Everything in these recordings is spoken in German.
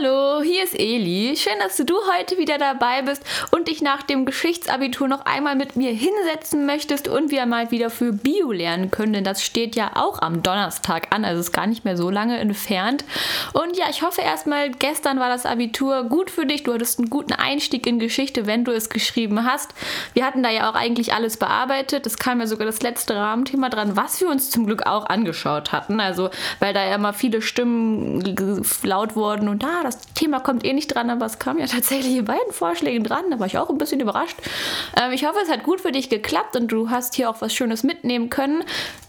Hallo, hier ist Eli. Schön, dass du heute wieder dabei bist und dich nach dem Geschichtsabitur noch einmal mit mir hinsetzen möchtest und wir mal wieder für Bio lernen können, denn das steht ja auch am Donnerstag an, also ist gar nicht mehr so lange entfernt. Und ja, ich hoffe erstmal, gestern war das Abitur gut für dich. Du hattest einen guten Einstieg in Geschichte, wenn du es geschrieben hast. Wir hatten da ja auch eigentlich alles bearbeitet. Es kam ja sogar das letzte Rahmenthema dran, was wir uns zum Glück auch angeschaut hatten. Also, weil da ja immer viele Stimmen laut wurden und da, ah, das Thema kommt eh nicht dran, aber es kam ja tatsächlich in beiden Vorschlägen dran. Da war ich auch ein bisschen überrascht. Ähm, ich hoffe, es hat gut für dich geklappt und du hast hier auch was Schönes mitnehmen können.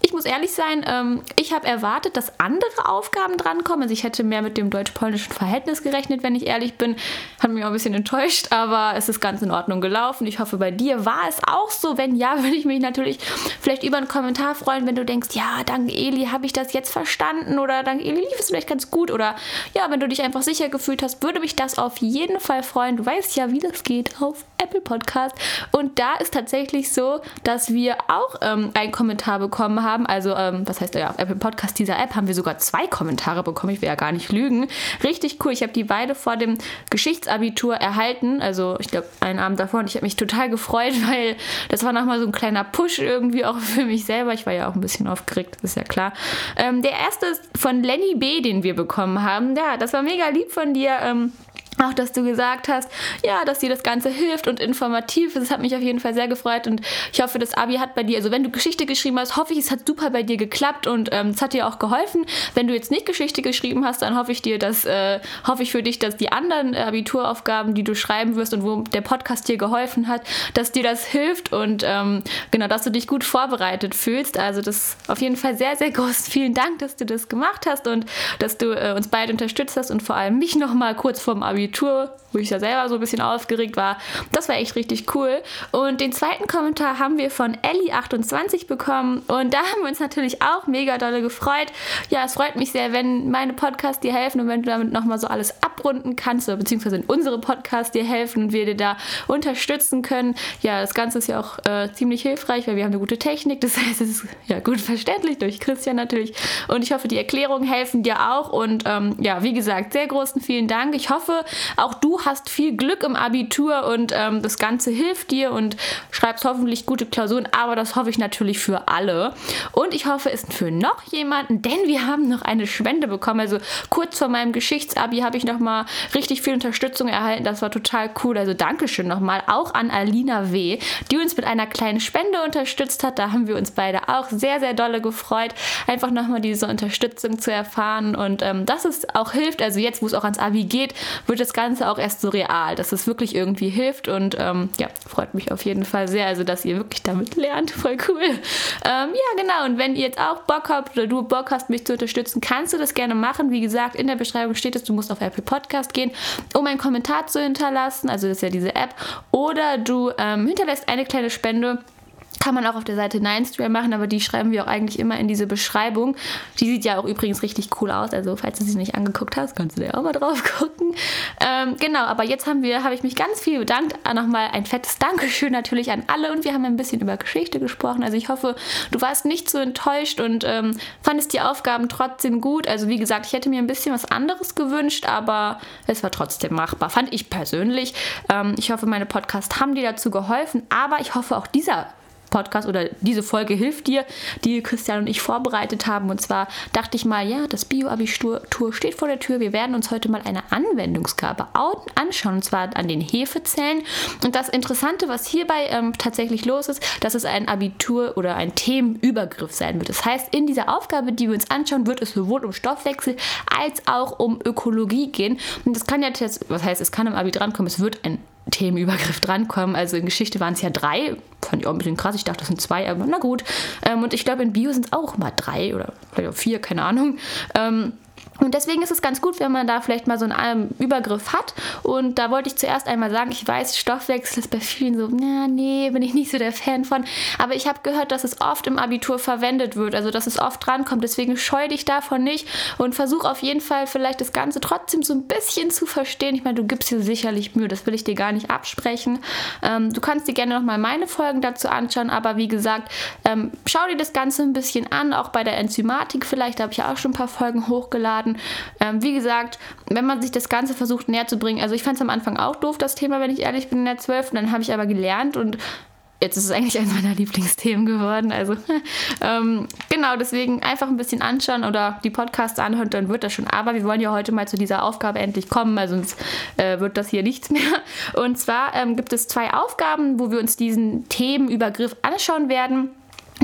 Ich muss ehrlich sein, ähm, ich habe erwartet, dass andere Aufgaben drankommen. Also ich hätte mehr mit dem deutsch-polnischen Verhältnis gerechnet, wenn ich ehrlich bin. Hat mich auch ein bisschen enttäuscht, aber es ist ganz in Ordnung gelaufen. Ich hoffe, bei dir war es auch so. Wenn ja, würde ich mich natürlich vielleicht über einen Kommentar freuen, wenn du denkst, ja, dank Eli habe ich das jetzt verstanden oder dank Eli lief es vielleicht ganz gut oder ja, wenn du dich einfach sicher gefühlt hast, würde mich das auf jeden Fall freuen. Du weißt ja, wie das geht auf Apple Podcast. Und da ist tatsächlich so, dass wir auch ähm, einen Kommentar bekommen haben. Also, ähm, was heißt ja, auf Apple Podcast dieser App haben wir sogar zwei Kommentare bekommen. Ich will ja gar nicht lügen. Richtig cool. Ich habe die beide vor dem Geschichtsabitur erhalten. Also, ich glaube, einen Abend davor. Und ich habe mich total gefreut, weil das war nochmal so ein kleiner Push irgendwie auch für mich selber. Ich war ja auch ein bisschen aufgeregt, ist ja klar. Ähm, der erste ist von Lenny B., den wir bekommen haben. Ja, das war mega lieb von dir. Ähm, auch, dass du gesagt hast, ja, dass dir das Ganze hilft und informativ ist. Das hat mich auf jeden Fall sehr gefreut und ich hoffe, das Abi hat bei dir, also wenn du Geschichte geschrieben hast, hoffe ich, es hat super bei dir geklappt und ähm, es hat dir auch geholfen. Wenn du jetzt nicht Geschichte geschrieben hast, dann hoffe ich dir, dass, äh, hoffe ich für dich, dass die anderen Abituraufgaben, die du schreiben wirst und wo der Podcast dir geholfen hat, dass dir das hilft und ähm, genau, dass du dich gut vorbereitet fühlst. Also das ist auf jeden Fall sehr, sehr groß. Vielen Dank, dass du das gemacht hast und dass du äh, uns beide unterstützt hast und vor allem mich nochmal kurz vorm Abitur Abitur, wo ich ja selber so ein bisschen aufgeregt war. Das war echt richtig cool. Und den zweiten Kommentar haben wir von Ellie28 bekommen. Und da haben wir uns natürlich auch mega dolle gefreut. Ja, es freut mich sehr, wenn meine Podcasts dir helfen und wenn du damit nochmal so alles abrunden kannst, oder beziehungsweise unsere Podcasts dir helfen und wir dir da unterstützen können. Ja, das Ganze ist ja auch äh, ziemlich hilfreich, weil wir haben eine gute Technik. Das heißt, es ist ja gut verständlich durch Christian natürlich. Und ich hoffe, die Erklärungen helfen dir auch. Und ähm, ja, wie gesagt, sehr großen vielen Dank. Ich hoffe, auch du hast viel Glück im Abitur und ähm, das Ganze hilft dir und schreibst hoffentlich gute Klausuren, aber das hoffe ich natürlich für alle. Und ich hoffe es für noch jemanden, denn wir haben noch eine Spende bekommen. Also kurz vor meinem Geschichtsabi habe ich nochmal richtig viel Unterstützung erhalten. Das war total cool. Also Dankeschön nochmal auch an Alina W., die uns mit einer kleinen Spende unterstützt hat. Da haben wir uns beide auch sehr, sehr dolle gefreut, einfach nochmal diese Unterstützung zu erfahren und ähm, dass es auch hilft. Also jetzt, wo es auch ans Abi geht, wird es das Ganze auch erst so real, dass es wirklich irgendwie hilft und ähm, ja, freut mich auf jeden Fall sehr, also dass ihr wirklich damit lernt, voll cool. Ähm, ja, genau, und wenn ihr jetzt auch Bock habt oder du Bock hast, mich zu unterstützen, kannst du das gerne machen. Wie gesagt, in der Beschreibung steht es, du musst auf Apple Podcast gehen, um einen Kommentar zu hinterlassen, also das ist ja diese App, oder du ähm, hinterlässt eine kleine Spende kann man auch auf der Seite Ninestream machen, aber die schreiben wir auch eigentlich immer in diese Beschreibung. Die sieht ja auch übrigens richtig cool aus. Also, falls du sie nicht angeguckt hast, kannst du dir auch mal drauf gucken. Ähm, genau, aber jetzt haben wir, habe ich mich ganz viel bedankt. Ah, nochmal ein fettes Dankeschön natürlich an alle und wir haben ein bisschen über Geschichte gesprochen. Also ich hoffe, du warst nicht so enttäuscht und ähm, fandest die Aufgaben trotzdem gut. Also wie gesagt, ich hätte mir ein bisschen was anderes gewünscht, aber es war trotzdem machbar, fand ich persönlich. Ähm, ich hoffe, meine Podcasts haben dir dazu geholfen, aber ich hoffe auch dieser Podcast oder diese Folge hilft dir, die Christian und ich vorbereitet haben. Und zwar dachte ich mal, ja, das Bio-Abitur steht vor der Tür. Wir werden uns heute mal eine Anwendungsgabe anschauen, und zwar an den Hefezellen. Und das Interessante, was hierbei ähm, tatsächlich los ist, dass es ein Abitur oder ein Themenübergriff sein wird. Das heißt, in dieser Aufgabe, die wir uns anschauen, wird es sowohl um Stoffwechsel als auch um Ökologie gehen. Und das kann ja, was heißt, es kann im Abi drankommen, es wird ein Themenübergriff drankommen. Also in Geschichte waren es ja drei. Fand ich auch ein bisschen krass. Ich dachte, das sind zwei, aber na gut. Ähm, und ich glaube, in Bio sind es auch mal drei oder vielleicht auch vier, keine Ahnung. Ähm, und deswegen ist es ganz gut, wenn man da vielleicht mal so einen Übergriff hat. Und da wollte ich zuerst einmal sagen, ich weiß, Stoffwechsel ist bei vielen so, na, nee, bin ich nicht so der Fan von. Aber ich habe gehört, dass es oft im Abitur verwendet wird, also dass es oft drankommt. Deswegen scheu dich davon nicht und versuch auf jeden Fall vielleicht das Ganze trotzdem so ein bisschen zu verstehen. Ich meine, du gibst dir sicherlich Mühe, das will ich dir gar nicht absprechen. Ähm, du kannst dir gerne nochmal meine Folgen dazu anschauen, aber wie gesagt, ähm, schau dir das Ganze ein bisschen an, auch bei der Enzymatik vielleicht, da habe ich ja auch schon ein paar Folgen hochgeladen Zutaten. Ähm, wie gesagt, wenn man sich das Ganze versucht näher zu bringen, also ich fand es am Anfang auch doof, das Thema, wenn ich ehrlich bin, in der 12. Dann habe ich aber gelernt und jetzt ist es eigentlich eines meiner Lieblingsthemen geworden. Also ähm, genau, deswegen einfach ein bisschen anschauen oder die Podcasts anhören, dann wird das schon. Aber wir wollen ja heute mal zu dieser Aufgabe endlich kommen, weil sonst äh, wird das hier nichts mehr. Und zwar ähm, gibt es zwei Aufgaben, wo wir uns diesen Themenübergriff anschauen werden.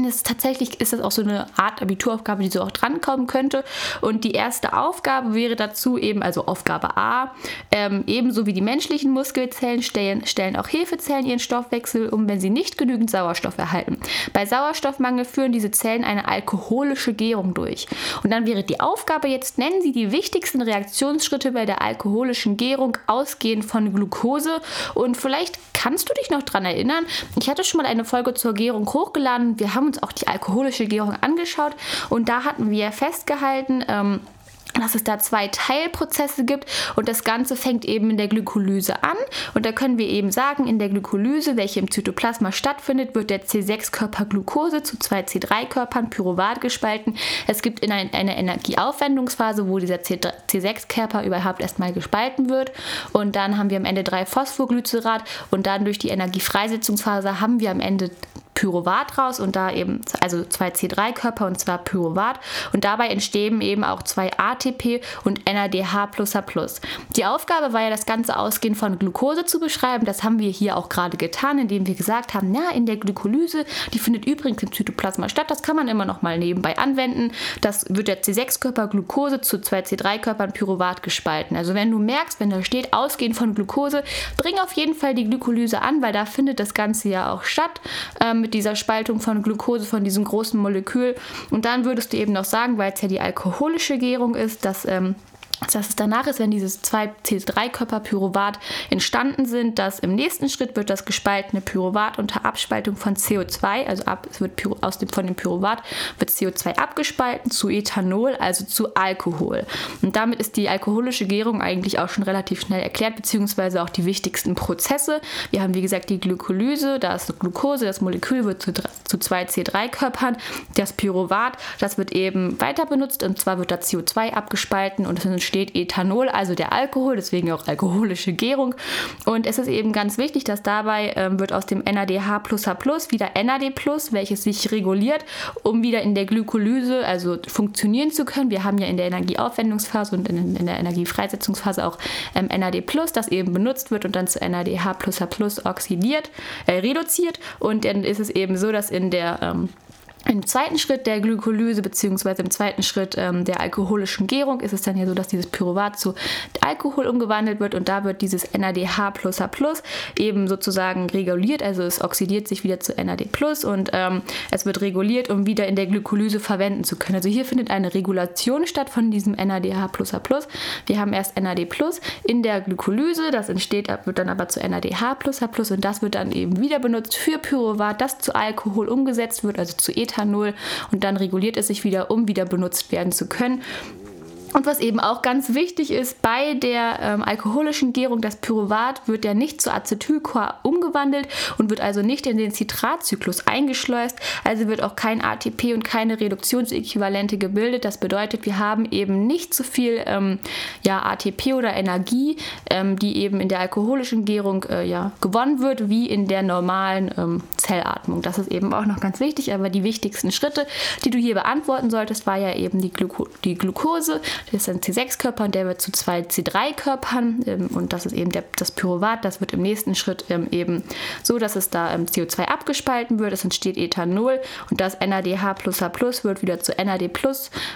Das tatsächlich ist das auch so eine Art Abituraufgabe, die so auch drankommen könnte. Und die erste Aufgabe wäre dazu eben, also Aufgabe A, ähm, ebenso wie die menschlichen Muskelzellen stellen, stellen auch Hefezellen ihren Stoffwechsel um, wenn sie nicht genügend Sauerstoff erhalten. Bei Sauerstoffmangel führen diese Zellen eine alkoholische Gärung durch. Und dann wäre die Aufgabe jetzt, nennen Sie die wichtigsten Reaktionsschritte bei der alkoholischen Gärung ausgehend von Glucose. Und vielleicht kannst du dich noch daran erinnern, ich hatte schon mal eine Folge zur Gärung hochgeladen. Wir haben uns auch die alkoholische Gärung angeschaut und da hatten wir festgehalten, ähm, dass es da zwei Teilprozesse gibt. Und das Ganze fängt eben in der Glykolyse an. Und da können wir eben sagen, in der Glykolyse, welche im Zytoplasma stattfindet, wird der C6-Körper Glucose zu zwei C3-Körpern Pyruvat gespalten. Es gibt in ein, eine Energieaufwendungsphase, wo dieser C6-Körper überhaupt erstmal gespalten wird. Und dann haben wir am Ende drei Phosphoglycerat. Und dann durch die Energiefreisetzungsphase haben wir am Ende Pyruvat raus und da eben, also zwei C3-Körper und zwar Pyruvat und dabei entstehen eben auch zwei ATP und NADH++. Die Aufgabe war ja, das ganze Ausgehen von Glucose zu beschreiben. Das haben wir hier auch gerade getan, indem wir gesagt haben, ja, in der Glykolyse, die findet übrigens im Zytoplasma statt. Das kann man immer noch mal nebenbei anwenden. Das wird der C6-Körper Glucose zu zwei C3-Körpern Pyruvat gespalten. Also wenn du merkst, wenn da steht Ausgehen von Glucose, bring auf jeden Fall die Glykolyse an, weil da findet das Ganze ja auch statt. Ähm, mit dieser Spaltung von Glucose, von diesem großen Molekül. Und dann würdest du eben noch sagen, weil es ja die alkoholische Gärung ist, dass ähm, dass es danach ist, wenn dieses 2C3-Körper Pyruvat entstanden sind, dass im nächsten Schritt wird das gespaltene Pyruvat unter Abspaltung von CO2, also ab, es wird aus dem, von dem Pyruvat wird CO2 abgespalten zu Ethanol, also zu Alkohol. Und damit ist die alkoholische Gärung eigentlich auch schon relativ schnell erklärt, beziehungsweise auch die wichtigsten Prozesse. Wir haben wie gesagt die Glykolyse, da ist Glucose, das Molekül wird zu, zu 2C3-Körpern. Das Pyruvat, das wird eben weiter benutzt und zwar wird da CO2 abgespalten und es entsteht entsteht Ethanol, also der Alkohol, deswegen auch alkoholische Gärung. Und es ist eben ganz wichtig, dass dabei ähm, wird aus dem NADH wieder NAD welches sich reguliert, um wieder in der Glykolyse, also funktionieren zu können. Wir haben ja in der Energieaufwendungsphase und in, in der Energiefreisetzungsphase auch ähm, NAD das eben benutzt wird und dann zu NADH oxidiert, äh, reduziert. Und dann ist es eben so, dass in der ähm, im zweiten Schritt der Glykolyse bzw. im zweiten Schritt ähm, der alkoholischen Gärung ist es dann ja so, dass dieses Pyruvat zu Alkohol umgewandelt wird und da wird dieses NADH eben sozusagen reguliert, also es oxidiert sich wieder zu NAD und ähm, es wird reguliert, um wieder in der Glykolyse verwenden zu können. Also hier findet eine Regulation statt von diesem NADH. Wir haben erst NAD in der Glykolyse, das entsteht, wird dann aber zu NADH und das wird dann eben wieder benutzt für Pyruvat, das zu Alkohol umgesetzt wird, also zu Ethanol Ethanol und dann reguliert es sich wieder, um wieder benutzt werden zu können. Und was eben auch ganz wichtig ist, bei der ähm, alkoholischen Gärung, das Pyruvat wird ja nicht zu Acetylchor umgewandelt und wird also nicht in den Citratzyklus eingeschleust. Also wird auch kein ATP und keine Reduktionsäquivalente gebildet. Das bedeutet, wir haben eben nicht so viel ähm, ja, ATP oder Energie, ähm, die eben in der alkoholischen Gärung äh, ja, gewonnen wird, wie in der normalen ähm, Zellatmung. Das ist eben auch noch ganz wichtig. Aber die wichtigsten Schritte, die du hier beantworten solltest, war ja eben die, Gluko die Glucose das ist ein C6-Körper und der wird zu zwei C3-Körpern ähm, und das ist eben der, das Pyruvat. Das wird im nächsten Schritt ähm, eben so, dass es da ähm, CO2 abgespalten wird. Es entsteht Ethanol und das NADH wird wieder zu NAD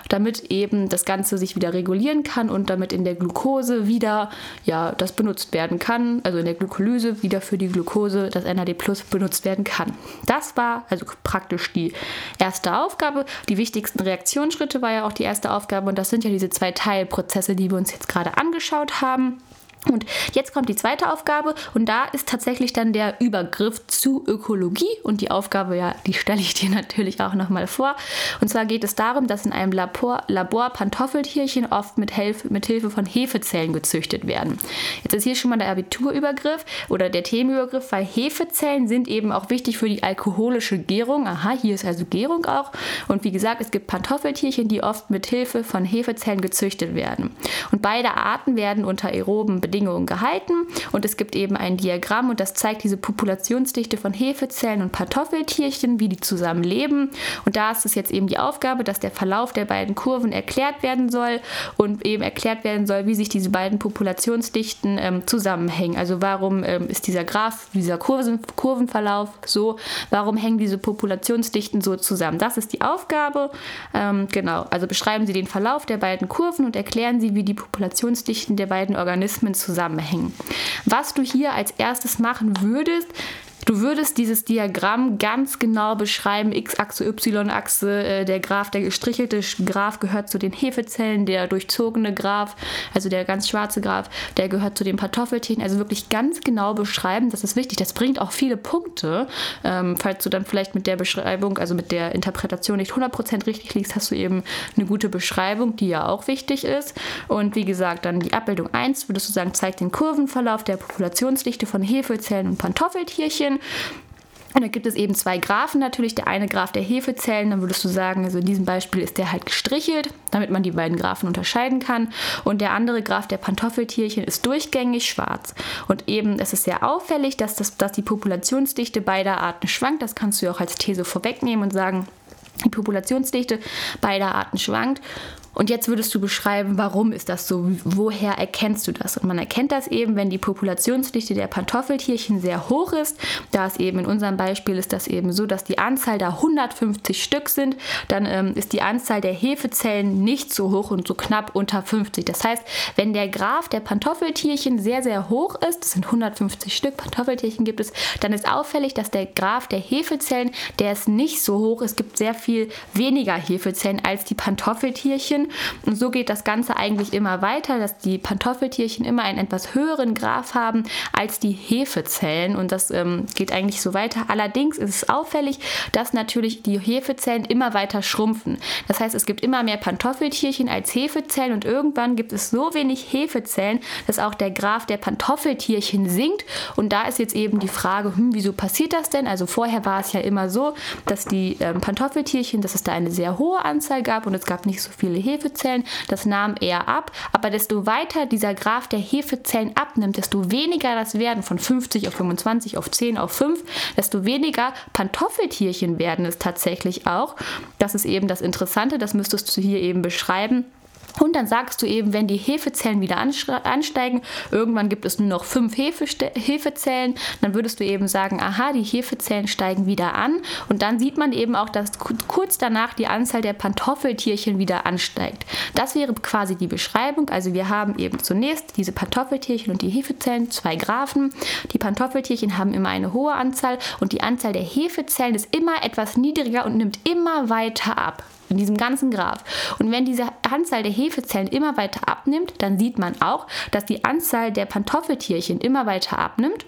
damit eben das Ganze sich wieder regulieren kann und damit in der Glucose wieder ja, das benutzt werden kann, also in der Glykolyse wieder für die Glucose das NAD benutzt werden kann. Das war also praktisch die erste Aufgabe. Die wichtigsten Reaktionsschritte war ja auch die erste Aufgabe und das sind ja diese zwei Teilprozesse, die wir uns jetzt gerade angeschaut haben. Und jetzt kommt die zweite Aufgabe und da ist tatsächlich dann der Übergriff zu Ökologie und die Aufgabe, ja, die stelle ich dir natürlich auch nochmal vor. Und zwar geht es darum, dass in einem Labor, Labor Pantoffeltierchen oft mit, Hilfe, mit Hilfe von Hefezellen gezüchtet werden. Jetzt ist hier schon mal der Abiturübergriff oder der Themenübergriff, weil Hefezellen sind eben auch wichtig für die alkoholische Gärung. Aha, hier ist also Gärung auch. Und wie gesagt, es gibt Pantoffeltierchen, die oft mit Hilfe von Hefezellen gezüchtet werden. Und beide Arten werden unter aeroben Bedingungen gehalten und es gibt eben ein Diagramm und das zeigt diese Populationsdichte von Hefezellen und Kartoffeltierchen, wie die zusammen leben. Und da ist es jetzt eben die Aufgabe, dass der Verlauf der beiden Kurven erklärt werden soll und eben erklärt werden soll, wie sich diese beiden Populationsdichten ähm, zusammenhängen. Also warum ähm, ist dieser Graph, dieser Kurven, Kurvenverlauf so, warum hängen diese Populationsdichten so zusammen? Das ist die Aufgabe. Ähm, genau, also beschreiben Sie den Verlauf der beiden Kurven und erklären Sie, wie die Populationsdichten der beiden Organismen zusammenhängen. Was du hier als erstes machen würdest, Du würdest dieses Diagramm ganz genau beschreiben, X-Achse, Y-Achse, äh, der Graph, der gestrichelte Graph gehört zu den Hefezellen, der durchzogene Graph, also der ganz schwarze Graph, der gehört zu den Kartoffeltierchen. Also wirklich ganz genau beschreiben, das ist wichtig. Das bringt auch viele Punkte. Ähm, falls du dann vielleicht mit der Beschreibung, also mit der Interpretation nicht 100% richtig liegst, hast du eben eine gute Beschreibung, die ja auch wichtig ist. Und wie gesagt, dann die Abbildung 1, würdest du sagen, zeigt den Kurvenverlauf der Populationsdichte von Hefezellen und Pantoffeltierchen. Und da gibt es eben zwei Graphen natürlich. Der eine Graph der Hefezellen, dann würdest du sagen, also in diesem Beispiel ist der halt gestrichelt, damit man die beiden Graphen unterscheiden kann. Und der andere Graph der Pantoffeltierchen ist durchgängig schwarz. Und eben, es ist sehr auffällig, dass, das, dass die Populationsdichte beider Arten schwankt. Das kannst du ja auch als These vorwegnehmen und sagen, die Populationsdichte beider Arten schwankt. Und jetzt würdest du beschreiben, warum ist das so? Woher erkennst du das? Und man erkennt das eben, wenn die Populationsdichte der Pantoffeltierchen sehr hoch ist. Da ist eben in unserem Beispiel ist das eben so, dass die Anzahl da 150 Stück sind. Dann ähm, ist die Anzahl der Hefezellen nicht so hoch und so knapp unter 50. Das heißt, wenn der Graph der Pantoffeltierchen sehr, sehr hoch ist, das sind 150 Stück Pantoffeltierchen gibt es, dann ist auffällig, dass der Graph der Hefezellen, der ist nicht so hoch. Es gibt sehr viel weniger Hefezellen als die Pantoffeltierchen. Und so geht das Ganze eigentlich immer weiter, dass die Pantoffeltierchen immer einen etwas höheren Graph haben als die Hefezellen. Und das ähm, geht eigentlich so weiter. Allerdings ist es auffällig, dass natürlich die Hefezellen immer weiter schrumpfen. Das heißt, es gibt immer mehr Pantoffeltierchen als Hefezellen und irgendwann gibt es so wenig Hefezellen, dass auch der Graph der Pantoffeltierchen sinkt. Und da ist jetzt eben die Frage, hm, wieso passiert das denn? Also vorher war es ja immer so, dass die ähm, Pantoffeltierchen, dass es da eine sehr hohe Anzahl gab und es gab nicht so viele Hefezellen. Hefezellen, das nahm eher ab, aber desto weiter dieser Graph der Hefezellen abnimmt, desto weniger das werden, von 50 auf 25 auf 10 auf 5, desto weniger Pantoffeltierchen werden es tatsächlich auch. Das ist eben das Interessante, das müsstest du hier eben beschreiben. Und dann sagst du eben, wenn die Hefezellen wieder ansteigen, irgendwann gibt es nur noch fünf Hefeste Hefezellen, dann würdest du eben sagen, aha, die Hefezellen steigen wieder an. Und dann sieht man eben auch, dass kurz danach die Anzahl der Pantoffeltierchen wieder ansteigt. Das wäre quasi die Beschreibung. Also wir haben eben zunächst diese Pantoffeltierchen und die Hefezellen, zwei Graphen. Die Pantoffeltierchen haben immer eine hohe Anzahl und die Anzahl der Hefezellen ist immer etwas niedriger und nimmt immer weiter ab in diesem ganzen Graph. Und wenn diese Anzahl der Hefezellen immer weiter abnimmt, dann sieht man auch, dass die Anzahl der Pantoffeltierchen immer weiter abnimmt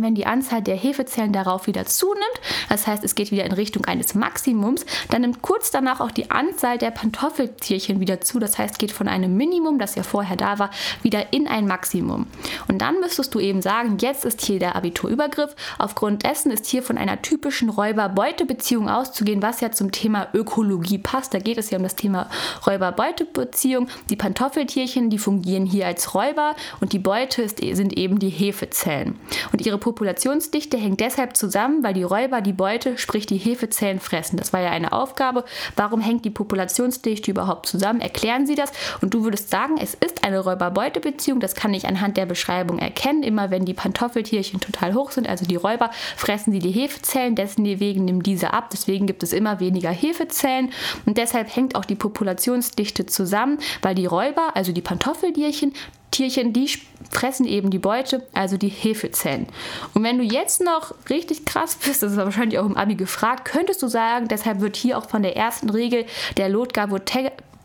wenn die Anzahl der Hefezellen darauf wieder zunimmt, das heißt, es geht wieder in Richtung eines Maximums, dann nimmt kurz danach auch die Anzahl der Pantoffeltierchen wieder zu. Das heißt, geht von einem Minimum, das ja vorher da war, wieder in ein Maximum. Und dann müsstest du eben sagen, jetzt ist hier der Abiturübergriff. Aufgrund dessen ist hier von einer typischen Räuber-Beute-Beziehung auszugehen, was ja zum Thema Ökologie passt. Da geht es ja um das Thema Räuber-Beute-Beziehung. Die Pantoffeltierchen, die fungieren hier als Räuber und die Beute ist, sind eben die Hefezellen. Und ihre Populationsdichte hängt deshalb zusammen, weil die Räuber die Beute, sprich die Hefezellen, fressen. Das war ja eine Aufgabe. Warum hängt die Populationsdichte überhaupt zusammen? Erklären Sie das. Und du würdest sagen, es ist eine Räuber-Beute-Beziehung. Das kann ich anhand der Beschreibung erkennen. Immer wenn die Pantoffeltierchen total hoch sind, also die Räuber, fressen sie die Hefezellen. Deswegen nimmt diese ab. Deswegen gibt es immer weniger Hefezellen. Und deshalb hängt auch die Populationsdichte zusammen, weil die Räuber, also die Pantoffeltierchen, Tierchen, die fressen eben die Beute, also die Hefezellen. Und wenn du jetzt noch richtig krass bist, das ist wahrscheinlich auch im Abi gefragt, könntest du sagen, deshalb wird hier auch von der ersten Regel der Lothar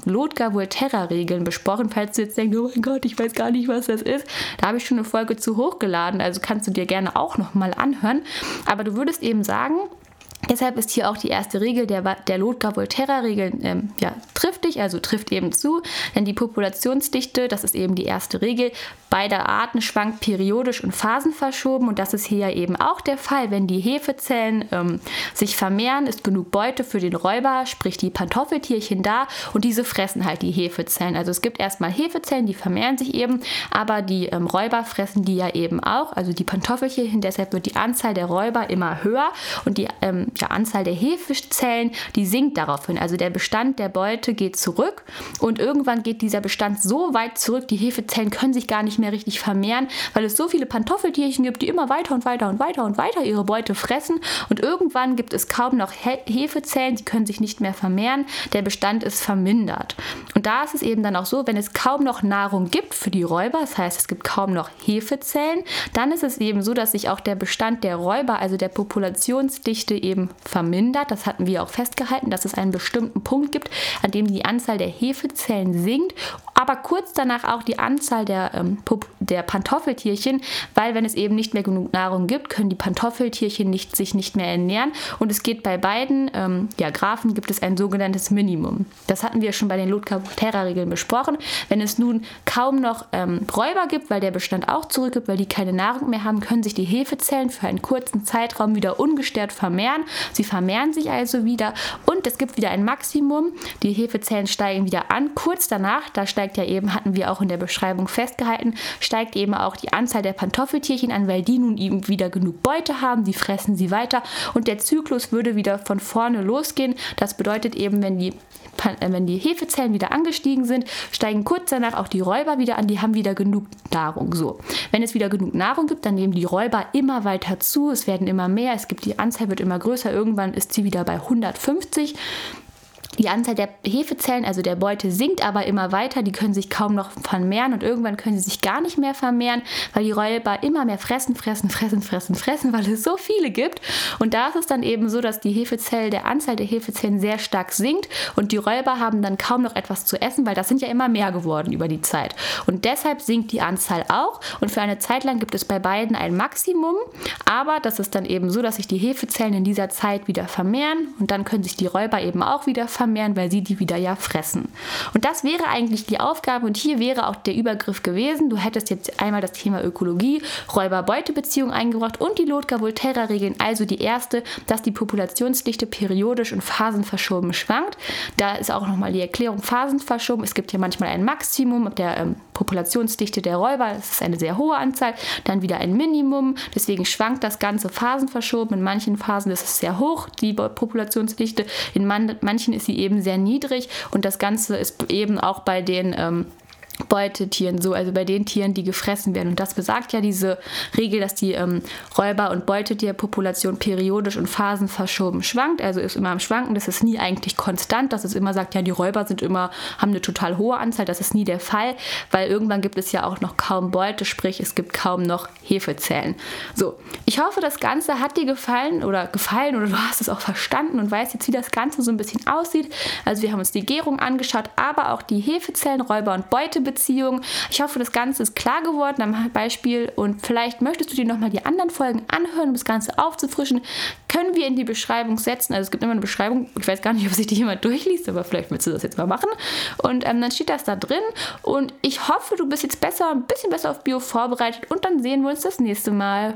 Lotka-Volterra-Regeln besprochen. Falls du jetzt denkst, oh mein Gott, ich weiß gar nicht, was das ist, da habe ich schon eine Folge zu hochgeladen. Also kannst du dir gerne auch nochmal anhören. Aber du würdest eben sagen, Deshalb ist hier auch die erste Regel der, der Lotka-Volterra-Regel ähm, ja, triftig, also trifft eben zu, denn die Populationsdichte, das ist eben die erste Regel, beider Arten schwankt periodisch und phasenverschoben. Und das ist hier eben auch der Fall. Wenn die Hefezellen ähm, sich vermehren, ist genug Beute für den Räuber, sprich die Pantoffeltierchen da. Und diese fressen halt die Hefezellen. Also es gibt erstmal Hefezellen, die vermehren sich eben, aber die ähm, Räuber fressen die ja eben auch, also die Pantoffeltierchen, deshalb wird die Anzahl der Räuber immer höher. Und die ähm, ja, Anzahl der Hefezellen, die sinkt daraufhin. Also der Bestand der Beute geht zurück und irgendwann geht dieser Bestand so weit zurück, die Hefezellen können sich gar nicht mehr richtig vermehren, weil es so viele Pantoffeltierchen gibt, die immer weiter und weiter und weiter und weiter ihre Beute fressen und irgendwann gibt es kaum noch He Hefezellen, die können sich nicht mehr vermehren, der Bestand ist vermindert. Und da ist es eben dann auch so, wenn es kaum noch Nahrung gibt für die Räuber, das heißt es gibt kaum noch Hefezellen, dann ist es eben so, dass sich auch der Bestand der Räuber, also der Populationsdichte eben vermindert. Das hatten wir auch festgehalten, dass es einen bestimmten Punkt gibt, an dem die Anzahl der Hefezellen sinkt, aber kurz danach auch die Anzahl der, ähm, der Pantoffeltierchen, weil wenn es eben nicht mehr genug Nahrung gibt, können die Pantoffeltierchen nicht, sich nicht mehr ernähren und es geht bei beiden ähm, ja, Graphen gibt es ein sogenanntes Minimum. Das hatten wir schon bei den Lotka-Terra-Regeln besprochen. Wenn es nun kaum noch ähm, Räuber gibt, weil der Bestand auch zurückgibt, weil die keine Nahrung mehr haben, können sich die Hefezellen für einen kurzen Zeitraum wieder ungestört vermehren Sie vermehren sich also wieder und es gibt wieder ein Maximum. Die Hefezellen steigen wieder an. Kurz danach, da steigt ja eben, hatten wir auch in der Beschreibung festgehalten, steigt eben auch die Anzahl der Pantoffeltierchen an, weil die nun eben wieder genug Beute haben. Die fressen sie weiter und der Zyklus würde wieder von vorne losgehen. Das bedeutet eben, wenn die äh, wenn die Hefezellen wieder angestiegen sind, steigen kurz danach auch die Räuber wieder an, die haben wieder genug Nahrung. So. Wenn es wieder genug Nahrung gibt, dann nehmen die Räuber immer weiter zu, es werden immer mehr, es gibt die Anzahl wird immer größer, irgendwann ist sie wieder bei 150. Die Anzahl der Hefezellen, also der Beute, sinkt aber immer weiter. Die können sich kaum noch vermehren und irgendwann können sie sich gar nicht mehr vermehren, weil die Räuber immer mehr fressen, fressen, fressen, fressen, fressen, weil es so viele gibt. Und da ist es dann eben so, dass die Hefezelle, der Anzahl der Hefezellen sehr stark sinkt und die Räuber haben dann kaum noch etwas zu essen, weil das sind ja immer mehr geworden über die Zeit. Und deshalb sinkt die Anzahl auch und für eine Zeit lang gibt es bei beiden ein Maximum, aber das ist dann eben so, dass sich die Hefezellen in dieser Zeit wieder vermehren und dann können sich die Räuber eben auch wieder vermehren vermehren, weil sie die wieder ja fressen. Und das wäre eigentlich die Aufgabe und hier wäre auch der Übergriff gewesen. Du hättest jetzt einmal das Thema Ökologie, Räuber-Beute-Beziehung eingebracht und die Lotka-Volterra-Regeln, also die erste, dass die Populationsdichte periodisch und phasenverschoben schwankt. Da ist auch nochmal die Erklärung phasenverschoben. Es gibt ja manchmal ein Maximum der ähm, Populationsdichte der Räuber, das ist eine sehr hohe Anzahl, dann wieder ein Minimum. Deswegen schwankt das Ganze phasenverschoben. In manchen Phasen ist es sehr hoch, die Populationsdichte. In man manchen ist sie eben sehr niedrig und das Ganze ist eben auch bei den ähm, Beutetieren so, also bei den Tieren, die gefressen werden. Und das besagt ja diese Regel, dass die ähm, Räuber- und Beutetierpopulation periodisch und phasenverschoben schwankt, also ist immer am Schwanken. Das ist nie eigentlich konstant, dass es immer sagt, ja, die Räuber sind immer, haben eine total hohe Anzahl. Das ist nie der Fall, weil irgendwann gibt es ja auch noch kaum Beute, sprich, es gibt kaum noch Hefezellen. So, ich hoffe, das Ganze hat dir gefallen oder gefallen oder du hast es auch verstanden und weißt jetzt, wie das Ganze so ein bisschen aussieht. Also, wir haben uns die Gärung angeschaut, aber auch die Hefezellen, Räuber und Beute Beziehung. Ich hoffe, das Ganze ist klar geworden am Beispiel und vielleicht möchtest du dir nochmal die anderen Folgen anhören, um das Ganze aufzufrischen. Können wir in die Beschreibung setzen. Also es gibt immer eine Beschreibung. Ich weiß gar nicht, ob sich die jemand durchliest, aber vielleicht willst du das jetzt mal machen. Und ähm, dann steht das da drin. Und ich hoffe, du bist jetzt besser, ein bisschen besser auf Bio vorbereitet. Und dann sehen wir uns das nächste Mal.